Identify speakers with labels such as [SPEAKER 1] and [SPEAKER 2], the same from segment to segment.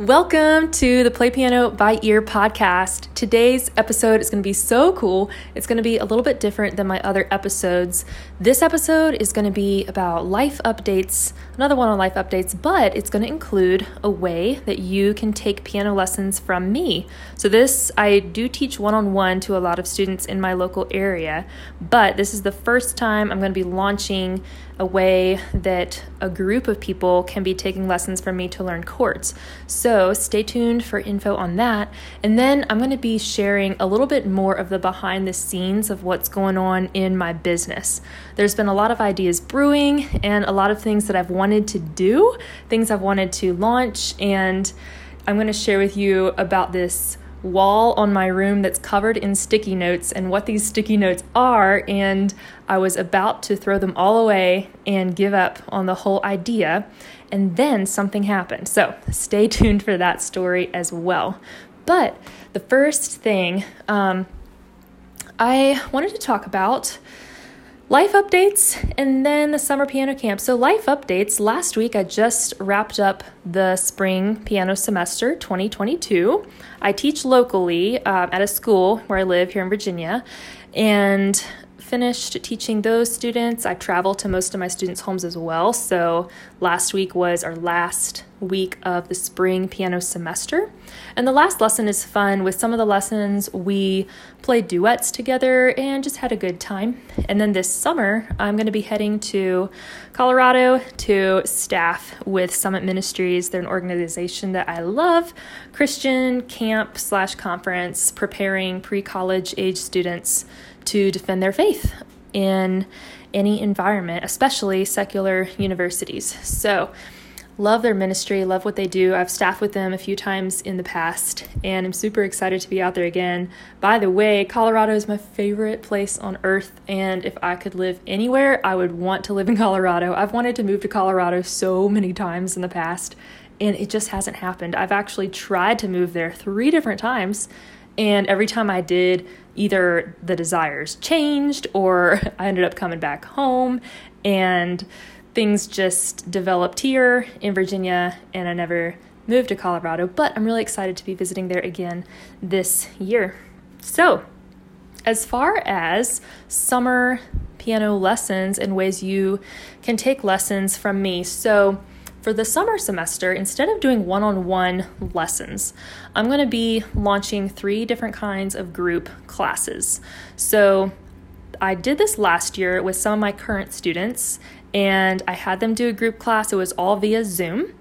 [SPEAKER 1] Welcome to the Play Piano by Ear podcast. Today's episode is going to be so cool. It's going to be a little bit different than my other episodes. This episode is going to be about life updates, another one on life updates, but it's going to include a way that you can take piano lessons from me. So, this I do teach one on one to a lot of students in my local area, but this is the first time I'm going to be launching a way that a group of people can be taking lessons from me to learn chords. So stay tuned for info on that. And then I'm going to be sharing a little bit more of the behind the scenes of what's going on in my business. There's been a lot of ideas brewing and a lot of things that I've wanted to do, things I've wanted to launch, and I'm going to share with you about this wall on my room that's covered in sticky notes and what these sticky notes are. And I was about to throw them all away and give up on the whole idea. And then something happened. So stay tuned for that story as well. But the first thing um, I wanted to talk about life updates and then the summer piano camp. So, life updates last week, I just wrapped up the spring piano semester 2022. I teach locally um, at a school where I live here in Virginia, and finished teaching those students. I travel to most of my students' homes as well. So last week was our last week of the spring piano semester. And the last lesson is fun. With some of the lessons, we played duets together and just had a good time. And then this summer, I'm going to be heading to Colorado to staff with Summit Ministries. They're an organization that I love, Christian camp slash conference, preparing pre college age students to defend their faith in any environment, especially secular universities. So, love their ministry, love what they do. I've staffed with them a few times in the past, and I'm super excited to be out there again. By the way, Colorado is my favorite place on earth, and if I could live anywhere, I would want to live in Colorado. I've wanted to move to Colorado so many times in the past, and it just hasn't happened. I've actually tried to move there three different times, and every time I did, either the desires changed or I ended up coming back home and things just developed here in Virginia and I never moved to Colorado, but I'm really excited to be visiting there again this year. So, as far as summer piano lessons and ways you can take lessons from me, so for the summer semester, instead of doing one on one lessons, I'm going to be launching three different kinds of group classes. So I did this last year with some of my current students, and I had them do a group class. It was all via Zoom.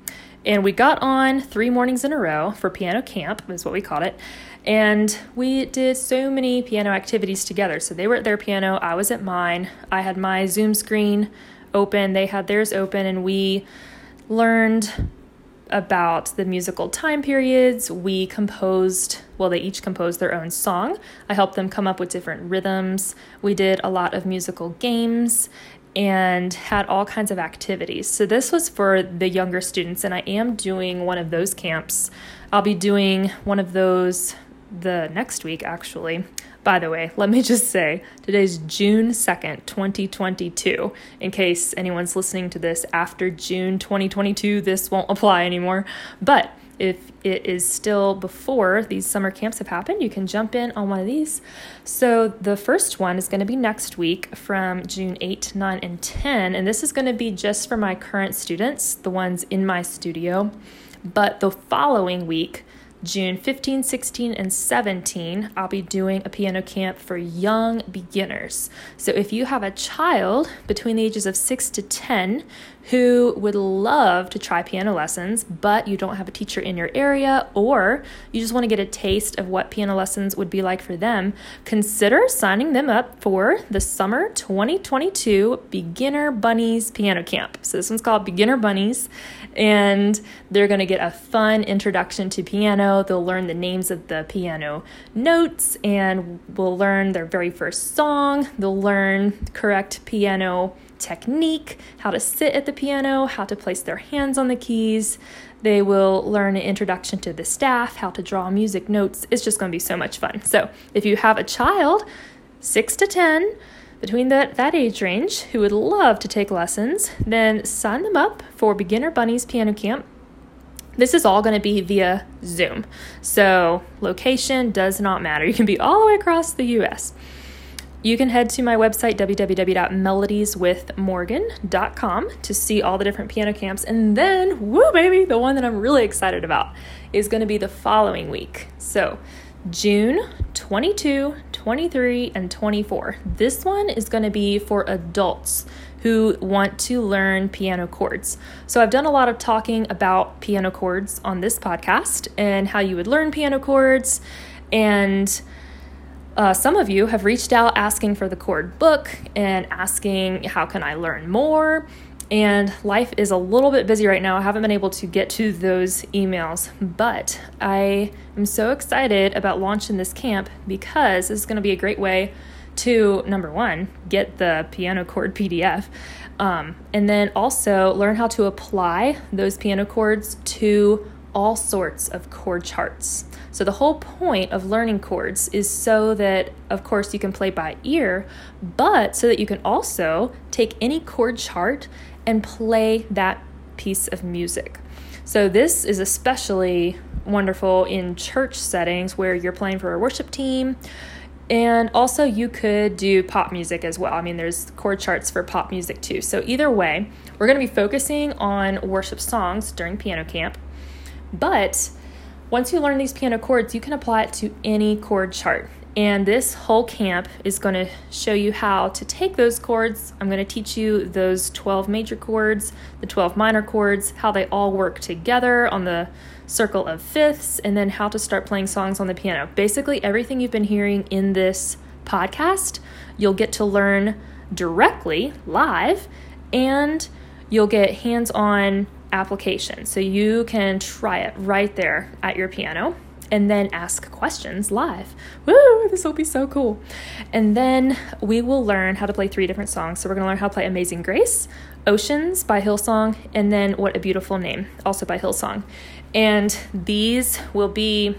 [SPEAKER 1] And we got on three mornings in a row for piano camp, is what we called it. And we did so many piano activities together. So they were at their piano, I was at mine. I had my Zoom screen open, they had theirs open, and we learned about the musical time periods. We composed, well, they each composed their own song. I helped them come up with different rhythms. We did a lot of musical games and had all kinds of activities. So, this was for the younger students, and I am doing one of those camps. I'll be doing one of those the next week, actually. By the way, let me just say today's June 2nd, 2022. In case anyone's listening to this after June 2022, this won't apply anymore. But if it is still before these summer camps have happened, you can jump in on one of these. So, the first one is going to be next week from June 8, 9, and 10. And this is going to be just for my current students, the ones in my studio. But the following week, June 15, 16, and 17, I'll be doing a piano camp for young beginners. So if you have a child between the ages of 6 to 10 who would love to try piano lessons, but you don't have a teacher in your area, or you just want to get a taste of what piano lessons would be like for them, consider signing them up for the summer 2022 Beginner Bunnies Piano Camp. So, this one's called Beginner Bunnies, and they're going to get a fun introduction to piano. They'll learn the names of the piano notes, and will learn their very first song. They'll learn correct piano technique, how to sit at the piano, how to place their hands on the keys. They will learn an introduction to the staff, how to draw music notes. It's just going to be so much fun. So, if you have a child, 6 to 10, between that, that age range who would love to take lessons, then sign them up for Beginner Bunnies Piano Camp. This is all going to be via Zoom. So, location does not matter. You can be all the way across the US. You can head to my website, www.melodieswithmorgan.com, to see all the different piano camps. And then, woo, baby, the one that I'm really excited about is going to be the following week. So, June 22, 23, and 24. This one is going to be for adults who want to learn piano chords. So, I've done a lot of talking about piano chords on this podcast and how you would learn piano chords. And uh, some of you have reached out asking for the chord book and asking, How can I learn more? And life is a little bit busy right now. I haven't been able to get to those emails, but I am so excited about launching this camp because this is going to be a great way to number one, get the piano chord PDF, um, and then also learn how to apply those piano chords to all sorts of chord charts. So, the whole point of learning chords is so that, of course, you can play by ear, but so that you can also take any chord chart and play that piece of music. So, this is especially wonderful in church settings where you're playing for a worship team. And also, you could do pop music as well. I mean, there's chord charts for pop music too. So, either way, we're going to be focusing on worship songs during piano camp. But once you learn these piano chords, you can apply it to any chord chart. And this whole camp is going to show you how to take those chords. I'm going to teach you those 12 major chords, the 12 minor chords, how they all work together on the circle of fifths, and then how to start playing songs on the piano. Basically, everything you've been hearing in this podcast, you'll get to learn directly live, and you'll get hands on application. So you can try it right there at your piano and then ask questions live. Woo, this will be so cool. And then we will learn how to play three different songs. So we're going to learn how to play Amazing Grace, Oceans by Hillsong, and then What a Beautiful Name, also by Hillsong. And these will be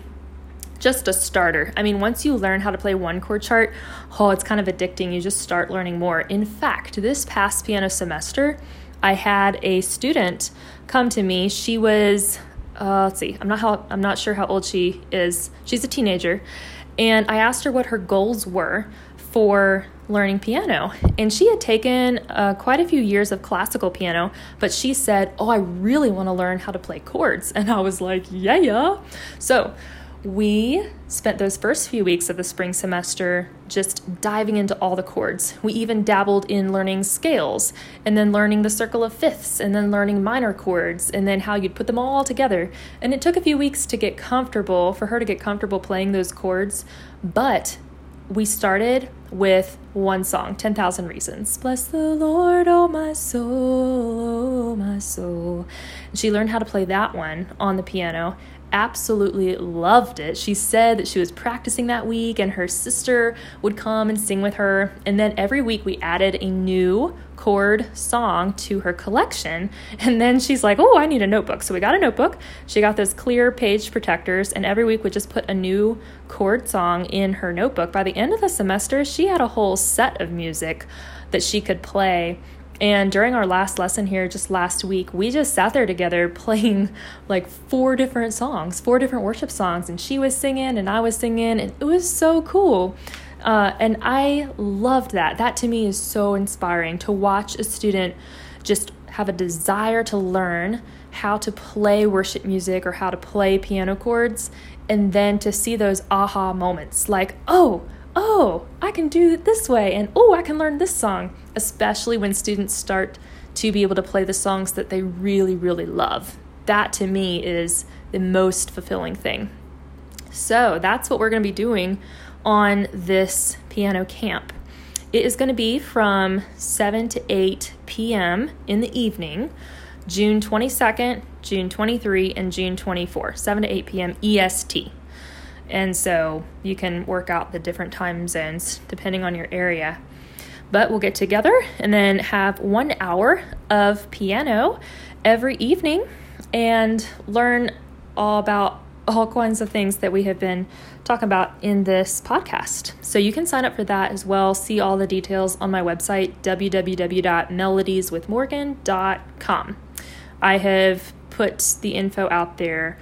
[SPEAKER 1] just a starter. I mean, once you learn how to play one chord chart, oh, it's kind of addicting. You just start learning more. In fact, this past piano semester, I had a student come to me. She was, uh, let's see, I'm not how I'm not sure how old she is. She's a teenager, and I asked her what her goals were for learning piano. And she had taken uh, quite a few years of classical piano, but she said, Oh, I really want to learn how to play chords. And I was like, Yeah, yeah. So we spent those first few weeks of the spring semester just diving into all the chords. We even dabbled in learning scales and then learning the circle of fifths and then learning minor chords and then how you'd put them all together. And it took a few weeks to get comfortable, for her to get comfortable playing those chords, but we started with one song, 10,000 Reasons. Bless the Lord, oh my soul, oh my soul. And she learned how to play that one on the piano absolutely loved it. She said that she was practicing that week and her sister would come and sing with her. And then every week we added a new chord song to her collection. And then she's like, Oh, I need a notebook. So we got a notebook. She got those clear page protectors, and every week we just put a new chord song in her notebook. By the end of the semester, she had a whole set of music that she could play and during our last lesson here, just last week, we just sat there together playing like four different songs, four different worship songs. And she was singing and I was singing, and it was so cool. Uh, and I loved that. That to me is so inspiring to watch a student just have a desire to learn how to play worship music or how to play piano chords, and then to see those aha moments like, oh, oh, I can do it this way, and oh, I can learn this song, especially when students start to be able to play the songs that they really, really love. That to me is the most fulfilling thing. So that's what we're going to be doing on this piano camp. It is going to be from 7 to 8 p.m. in the evening, June 22nd, June 23, and June 24, 7 to 8 p.m. EST. And so you can work out the different time zones depending on your area. But we'll get together and then have one hour of piano every evening and learn all about all kinds of things that we have been talking about in this podcast. So you can sign up for that as well. See all the details on my website, www.melodieswithmorgan.com. I have put the info out there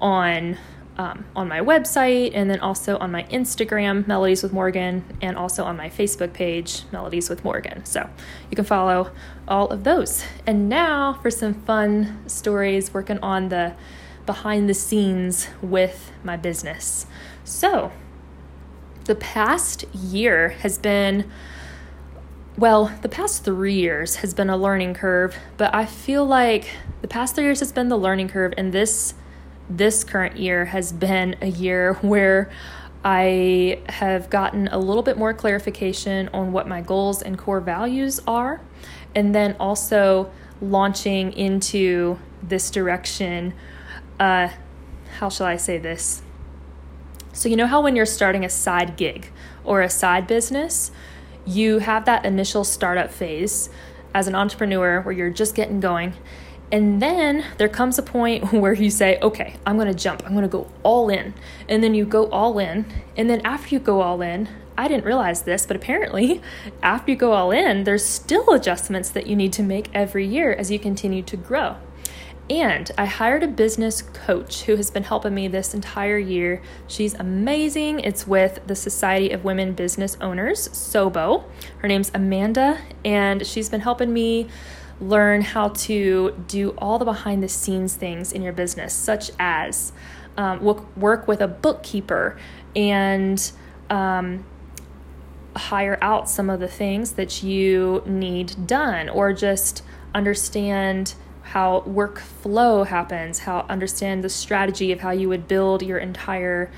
[SPEAKER 1] on um, on my website and then also on my Instagram, Melodies with Morgan, and also on my Facebook page, Melodies with Morgan. So you can follow all of those. And now for some fun stories working on the behind the scenes with my business. So the past year has been well, the past three years has been a learning curve, but I feel like the past three years has been the learning curve, and this this current year has been a year where I have gotten a little bit more clarification on what my goals and core values are, and then also launching into this direction. Uh, how shall I say this? So, you know how when you're starting a side gig or a side business, you have that initial startup phase as an entrepreneur where you're just getting going and then there comes a point where you say, okay, I'm to jump. I'm to go all in. And then you go all in. And then after you go all in, I didn't realize this, but apparently, after you go all in, there's still adjustments that you need to make every year as you continue to grow. And I hired a business coach who has been helping me this entire year. She's amazing. It's with the Society of Women Business Owners, SOBO. Her name's Amanda, and she's been helping me learn how to do all the behind the scenes things in your business, such as um, work with a bookkeeper and um, hire out some of the things that you need done, or just understand how workflow happens, how understand the strategy of how you would build your entire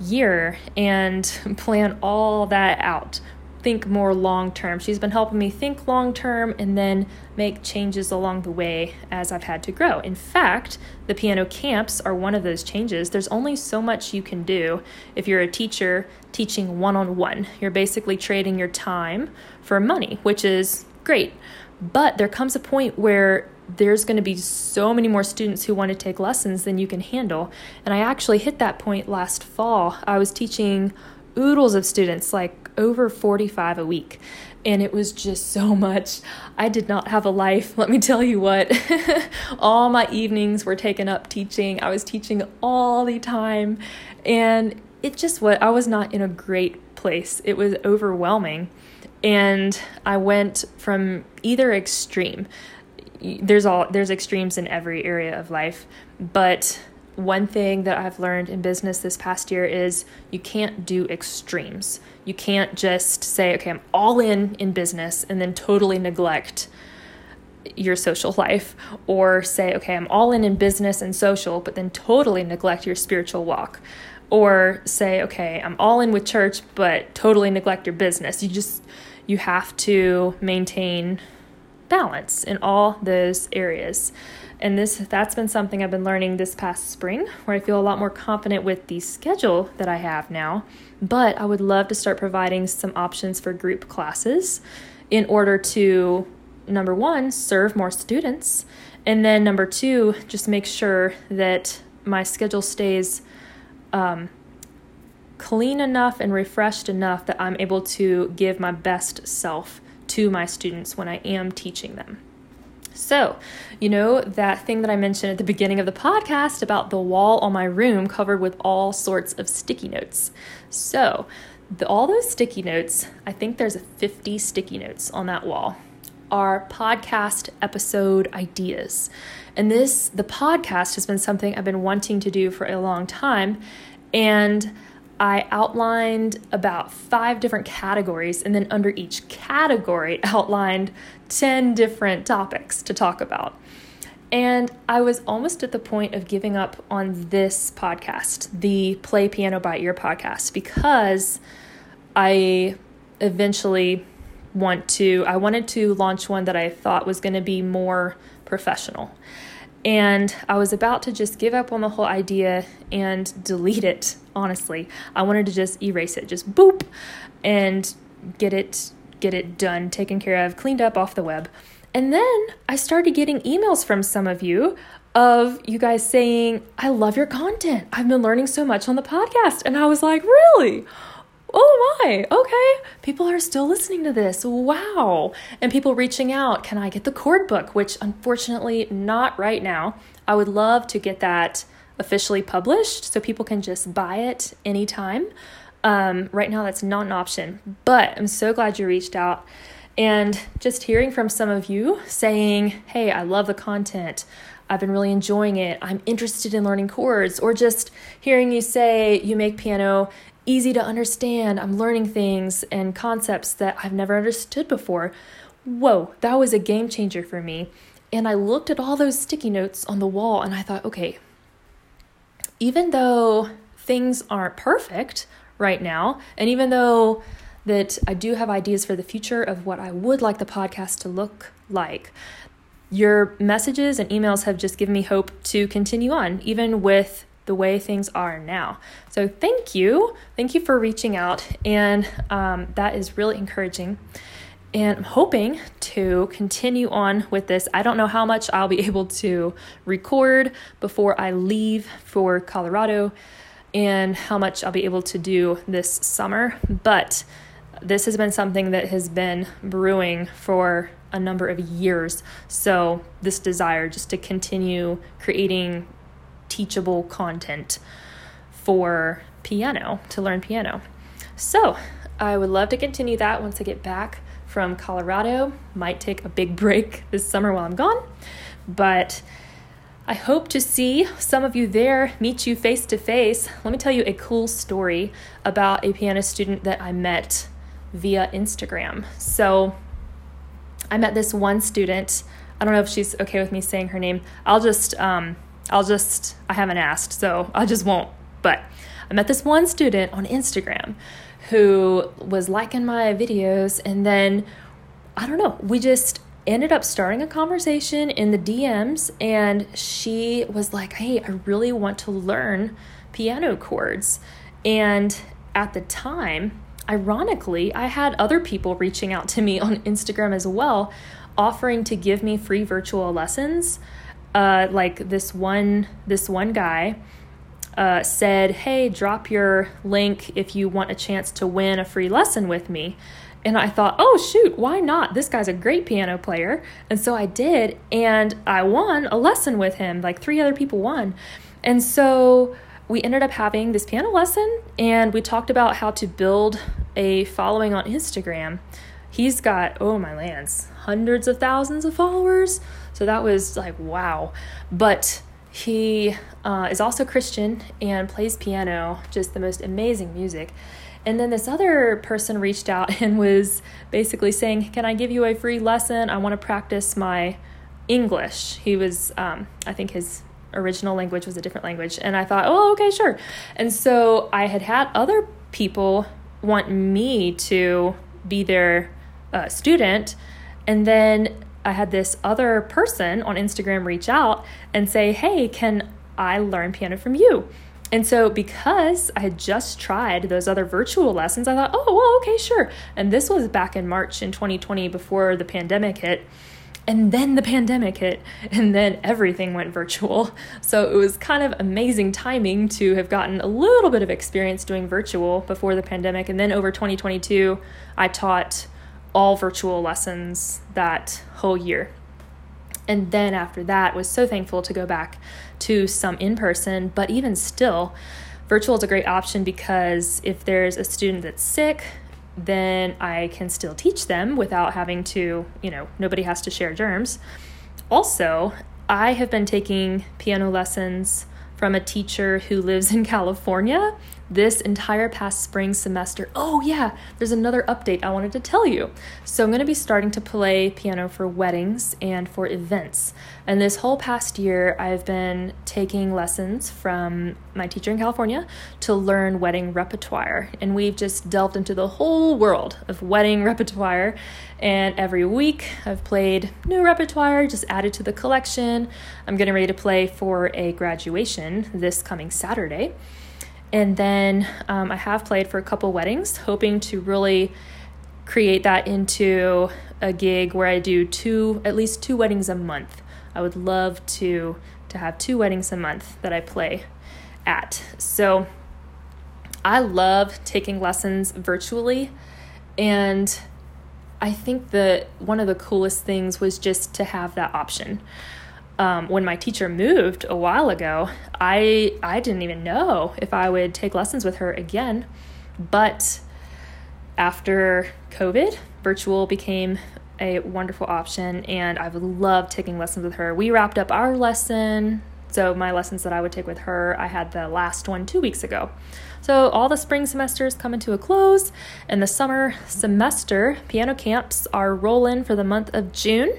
[SPEAKER 1] year and plan all that out think more long term. She's been helping me think long term and then make changes along the way as I've had to grow. In fact, the piano camps are one of those changes. There's only so much you can do if you're a teacher teaching one on one. You're basically trading your time for money, which is great. But there comes a point where there's going to be so many more students who want to take lessons than you can handle. And I actually hit that point last fall. I was teaching oodles of students, like over 45 a week. And it was just so much. I did not have a life. Let me tell you what. all my evenings were taken up teaching. I was teaching all the time. And it just what I was not in a great place. It was overwhelming. And I went from either extreme. There's all there's extremes in every area of life, but one thing that I've learned in business this past year is you can't do extremes. You can't just say, okay, I'm all in in business and then totally neglect your social life or say, okay, I'm all in in business and social, but then totally neglect your spiritual walk. Or say, okay, I'm all in with church, but totally neglect your business. You just, you have to maintain balance in all those areas. And this that's been something I've been learning this past spring where I feel a lot more confident with the schedule that I have now. But I would love to start providing some options for group classes in order to number 1 serve more students and then number 2 just make sure that my schedule stays um, clean enough and refreshed enough that I'm able to give my best self to my students when I am teaching them. So, you know, that thing that I mentioned at the beginning of the podcast about the wall on my room covered with all sorts of sticky notes. So, the, all those sticky notes, I think there's 50 sticky notes on that wall, are podcast episode ideas. And this, the podcast has been something I've been wanting to do for a long time. And I outlined about five different categories, and then under each category, outlined 10 different topics to talk about. And I was almost at the point of giving up on this podcast, the Play Piano by Ear podcast, because I eventually want to, I wanted to launch one that I thought was going to be more professional. And I was about to just give up on the whole idea and delete it, honestly. I wanted to just erase it, just boop, and get it get it done, taken care of, cleaned up off the web. And then I started getting emails from some of you of you guys saying, I love your content. I've been learning so much on the podcast. And I was like, really? Oh my, okay, people are still listening to this. Wow. And people reaching out, can I get the chord book? Which unfortunately, not right now. I would love to get that officially published so people can just buy it anytime. Um, right now, that's not an option, but I'm so glad you reached out. And just hearing from some of you saying, hey, I love the content. I've been really enjoying it. I'm interested in learning chords, or just hearing you say you make piano easy to understand. I'm learning things and concepts that I've never understood before. Whoa, that was a game changer for me. And I looked at all those sticky notes on the wall and I thought, okay, even though things aren't perfect right now, and even though that I do have ideas for the future of what I would like the podcast to look like, your messages and emails have just given me hope to continue on, even with the way things are now. So, thank you. Thank you for reaching out. And um, that is really encouraging. And I'm hoping to continue on with this. I don't know how much I'll be able to record before I leave for Colorado and how much I'll be able to do this summer, but this has been something that has been brewing for a number of years. So, this desire just to continue creating teachable content for piano, to learn piano. So, I would love to continue that once I get back from Colorado. Might take a big break this summer while I'm gone, but I hope to see some of you there, meet you face to face. Let me tell you a cool story about a piano student that I met via Instagram. So, I met this one student. I don't know if she's okay with me saying her name. I'll just, um, I'll just, I haven't asked, so I just won't. But I met this one student on Instagram who was liking my videos, and then I don't know, we just ended up starting a conversation in the DMs, and she was like, Hey, I really want to learn piano chords. And at the time, ironically, I had other people reaching out to me on Instagram as well, offering to give me free virtual lessons. Uh, like this one, this one guy uh, said, "Hey, drop your link if you want a chance to win a free lesson with me." And I thought, oh, shoot, why not? This guy's a great piano player. And so I did, and I won a lesson with him. Like three other people won. And so we ended up having this piano lesson and we talked about how to build a following on Instagram. He's got, oh my lands, hundreds of thousands of followers. So that was like, wow. But he uh, is also Christian and plays piano, just the most amazing music. And then this other person reached out and was basically saying, Can I give you a free lesson? I want to practice my English. He was, um, I think his original language was a different language. And I thought, oh, okay, sure. And so I had had other people want me to be their uh, student. And then I had this other person on Instagram reach out and say, hey, can I learn piano from you? And so, because I had just tried those other virtual lessons, I thought, oh, well, okay, sure. And this was back in March in 2020 before the pandemic hit. And then the pandemic hit, and then everything went virtual. So it was kind of amazing timing to have gotten a little bit of experience doing virtual before the pandemic. And then over 2022, I taught all virtual lessons that whole year. And then after that, was so thankful to go back to some in person, but even still, virtual is a great option because if there's a student that's sick then I can still teach them without having to, you know, nobody has to share germs. Also, I have been taking piano lessons from a teacher who lives in California this entire past spring semester. Oh, yeah, there's another update I wanted to tell you. So, I'm going to be starting to play piano for weddings and for events. And this whole past year, I've been taking lessons from my teacher in California to learn wedding repertoire. And we've just delved into the whole world of wedding repertoire. And every week, I've played new repertoire, just added to the collection. I'm getting ready to play for a graduation this coming Saturday. And then um, I have played for a couple weddings, hoping to really create that into a gig where I do two, at least two weddings a month. I would love to to have two weddings a month that I play at. So I love taking lessons virtually and I think that one of the coolest things was just to have that option. Um, when my teacher moved a while ago, I I didn't even know if I would take lessons with her again. But after COVID, virtual became a wonderful option, and I've loved taking lessons with her. We wrapped up our lesson, so my lessons that I would take with her, I had the last one two weeks ago. So all the spring semesters coming to a close, and the summer semester piano camps are rolling for the month of June.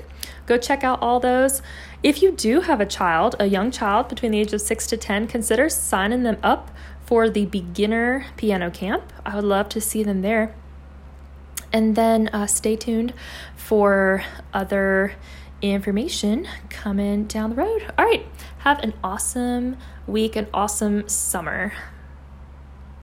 [SPEAKER 1] Go check out all those. If you do have a child, a young child between the age of 6 to 10, consider signing them up for the beginner piano camp. I would love to see them there. And then uh, stay tuned for other information coming down the road. All right, have an awesome week, an awesome summer.